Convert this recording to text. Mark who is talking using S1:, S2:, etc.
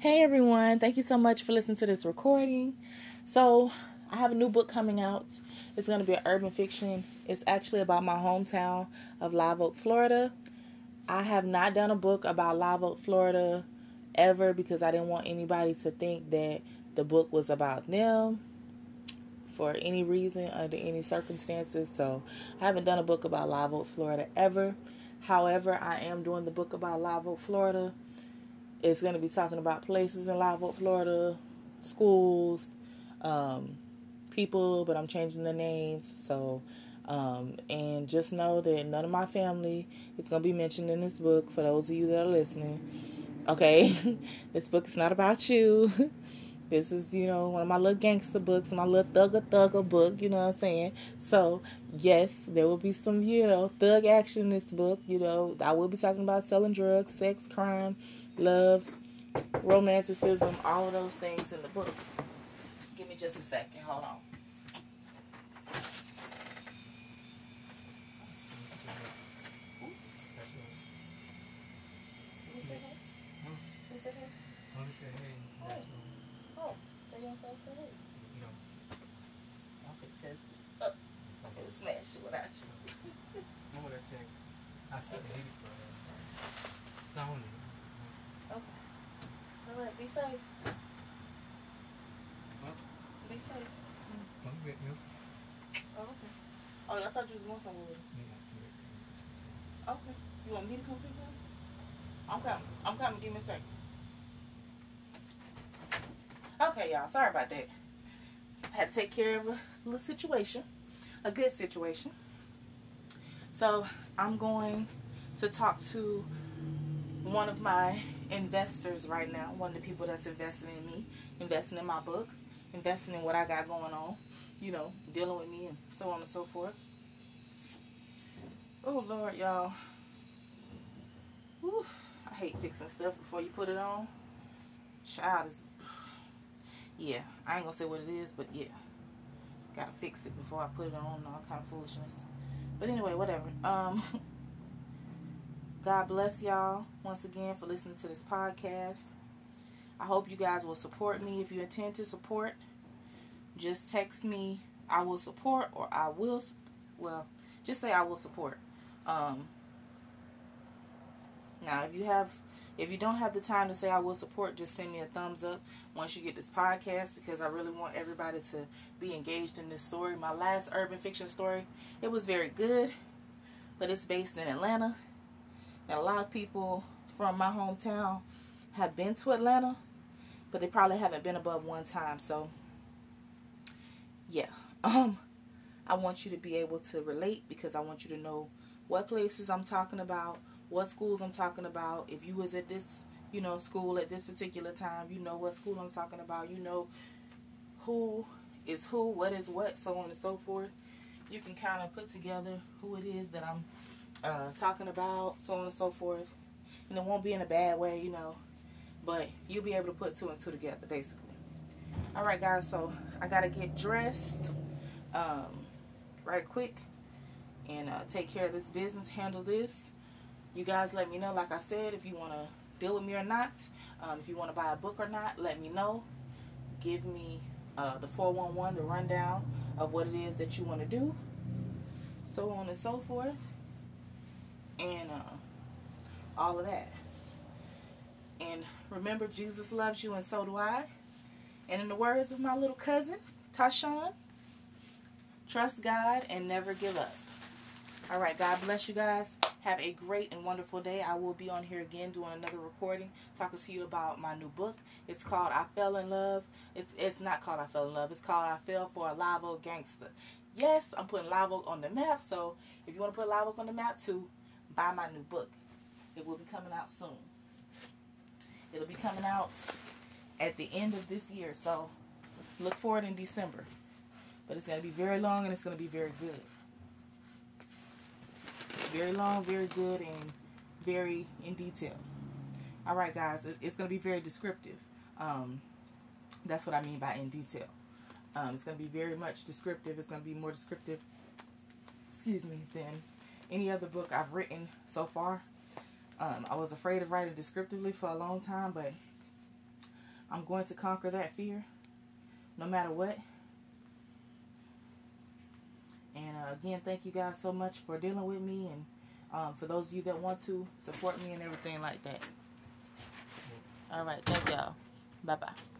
S1: Hey everyone, thank you so much for listening to this recording. So, I have a new book coming out. It's going to be an urban fiction. It's actually about my hometown of Live Oak, Florida. I have not done a book about Live Oak, Florida ever because I didn't want anybody to think that the book was about them for any reason under any circumstances. So, I haven't done a book about Live Oak, Florida ever. However, I am doing the book about Live Oak, Florida. It's going to be talking about places in Live Oak, Florida, schools, um, people, but I'm changing the names. So, um, and just know that none of my family is going to be mentioned in this book for those of you that are listening. Okay, this book is not about you. This is, you know, one of my little gangster books, my little thugger thugger book, you know what I'm saying? So, yes, there will be some, you know, thug action in this book. You know, I will be talking about selling drugs, sex, crime, love, romanticism, all of those things in the book. Give me just a second. Hold on. Smash you without you. what would I thought you was going somewhere with Okay. You want me to come speak to him? I'm coming. I'm coming. Give me a second. Okay, y'all. Sorry about that. I had to take care of a little situation. A good situation. So, I'm going to talk to one of my investors right now. One of the people that's investing in me. Investing in my book. Investing in what I got going on. You know, dealing with me and so on and so forth. Oh Lord, y'all. Oof, I hate fixing stuff before you put it on. Child is yeah, I ain't gonna say what it is, but yeah. Gotta fix it before I put it on all kind of foolishness. But anyway, whatever. Um God bless y'all once again for listening to this podcast. I hope you guys will support me. If you intend to support, just text me I will support or I will well, just say I will support. Um, now, if you have, if you don't have the time to say I will support, just send me a thumbs up once you get this podcast because I really want everybody to be engaged in this story. My last urban fiction story, it was very good, but it's based in Atlanta. And a lot of people from my hometown have been to Atlanta, but they probably haven't been above one time. So, yeah. Um, I want you to be able to relate because I want you to know what places I'm talking about, what schools I'm talking about. If you was at this, you know, school at this particular time, you know what school I'm talking about. You know who is who, what is what, so on and so forth. You can kind of put together who it is that I'm uh, talking about, so on and so forth. And it won't be in a bad way, you know, but you'll be able to put two and two together, basically. All right, guys, so I got to get dressed um, right quick and uh, take care of this business, handle this. You guys let me know, like I said, if you want to deal with me or not. Um, if you want to buy a book or not, let me know. Give me uh, the 411, the rundown of what it is that you want to do. So on and so forth. And uh, all of that. And remember, Jesus loves you and so do I. And in the words of my little cousin, Tashawn, trust God and never give up. All right, God bless you guys. Have a great and wonderful day. I will be on here again doing another recording, talking to you about my new book. It's called I Fell in Love. It's it's not called I Fell in Love. It's called I Fell for a Live Oak Gangsta. Yes, I'm putting Live Oak on the map. So if you want to put Live Oak on the map too, buy my new book. It will be coming out soon. It'll be coming out at the end of this year. So look for it in December. But it's going to be very long and it's going to be very good. Very long, very good, and very in detail. All right, guys, it's going to be very descriptive. Um, that's what I mean by in detail. Um, it's going to be very much descriptive. It's going to be more descriptive, excuse me, than any other book I've written so far. Um, I was afraid of writing descriptively for a long time, but I'm going to conquer that fear no matter what. And uh, again, thank you guys so much for dealing with me and um, for those of you that want to support me and everything like that. All right. Thank y'all. Bye bye.